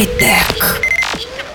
Хай-тек.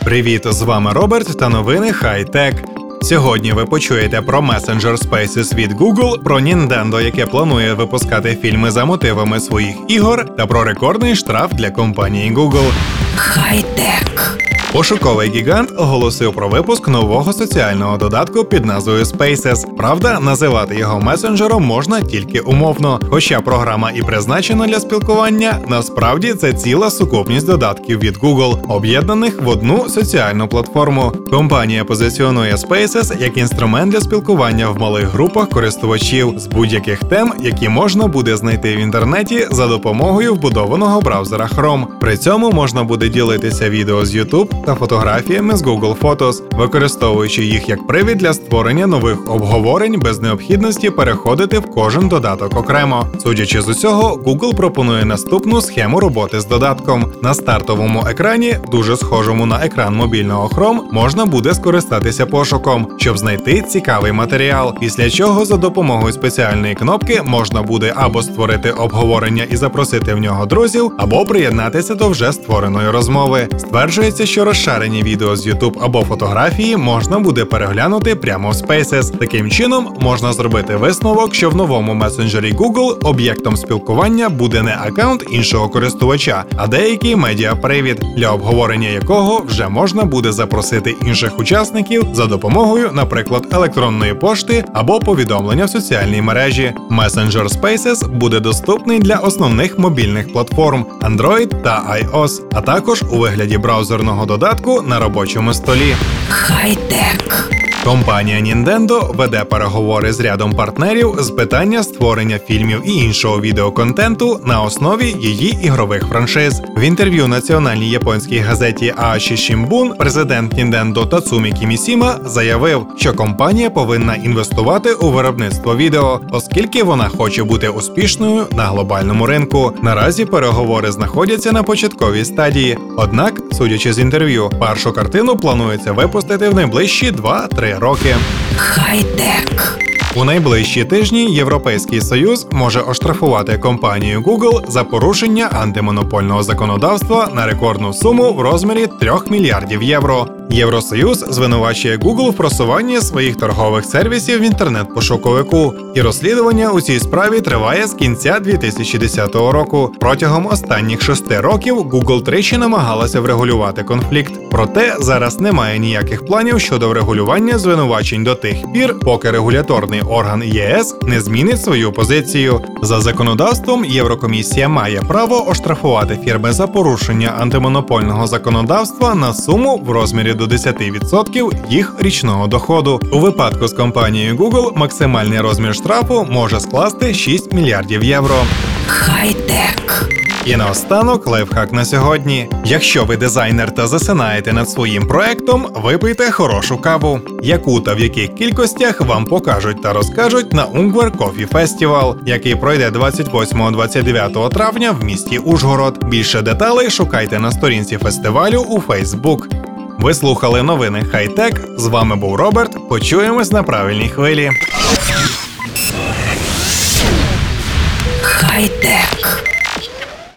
Привіт, з вами Роберт та новини Хай-Тек. Сьогодні ви почуєте про месенджер Spaces від Google, про Nintendo, яке планує випускати фільми за мотивами своїх ігор, та про рекордний штраф для компанії Google. Хай-тек. Пошуковий гігант оголосив про випуск нового соціального додатку під назвою Spaces. Правда, називати його месенджером можна тільки умовно. Хоча програма і призначена для спілкування, насправді це ціла сукупність додатків від Google, об'єднаних в одну соціальну платформу. Компанія позиціонує Spaces як інструмент для спілкування в малих групах користувачів з будь-яких тем, які можна буде знайти в інтернеті за допомогою вбудованого браузера Chrome. При цьому можна буде ділитися відео з YouTube та фотографіями з Google Photos, використовуючи їх як привід для створення нових обговорень без необхідності переходити в кожен додаток окремо. Судячи з усього, Google пропонує наступну схему роботи з додатком. На стартовому екрані, дуже схожому на екран мобільного Chrome, можна буде скористатися пошуком, щоб знайти цікавий матеріал. Після чого за допомогою спеціальної кнопки можна буде або створити обговорення і запросити в нього друзів, або приєднатися до вже створеної розмови. Стверджується, що розшарені відео з YouTube або фотографії можна буде переглянути прямо в Spaces. Таким чином можна зробити висновок, що в новому месенджері Google об'єктом спілкування буде не аккаунт іншого користувача, а деякий медіапривід, для обговорення якого вже можна буде запросити інших учасників за допомогою, наприклад, електронної пошти або повідомлення в соціальній мережі. Messenger Spaces буде доступний для основних мобільних платформ Android та iOS, а також у вигляді браузерного додатку на робочому столі. Хай-тек. Компанія Nintendo веде переговори з рядом партнерів з питання створення фільмів і іншого відеоконтенту на основі її ігрових франшиз. В інтерв'ю національній японській газеті Ashi Shimbun президент Nintendo Тацумі Кімісіма заявив, що компанія повинна інвестувати у виробництво відео, оскільки вона хоче бути успішною на глобальному ринку. Наразі переговори знаходяться на початковій стадії. Однак, судячи з інтерв'ю, першу картину планується випустити в найближчі 2-3 роки. Хай-тек. У найближчі тижні Європейський Союз може оштрафувати компанію Google за порушення антимонопольного законодавства на рекордну суму в розмірі 3 мільярдів євро. Євросоюз звинувачує Google в просуванні своїх торгових сервісів в інтернет-пошуковику, і розслідування у цій справі триває з кінця 2010 року. Протягом останніх шести років Google тричі намагалася врегулювати конфлікт. Проте зараз немає ніяких планів щодо врегулювання звинувачень до тих пір, поки регуляторний орган ЄС не змінить свою позицію. За законодавством Єврокомісія має право оштрафувати фірми за порушення антимонопольного законодавства на суму в розмірі до 10% їх річного доходу. У випадку з компанією Google максимальний розмір штрафу може скласти 6 мільярдів євро. Хай-тек. І наостанок лайфхак на сьогодні. Якщо ви дизайнер та засинаєте над своїм проектом, випийте хорошу каву, яку та в яких кількостях вам покажуть та розкажуть на Ungwer Coffee Festival, який пройде 28-29 травня в місті Ужгород. Більше деталей шукайте на сторінці фестивалю у Facebook. Ви слухали новини Хай-Тек. З вами був Роберт. Почуємось на правильній хвилі. Хай-тек.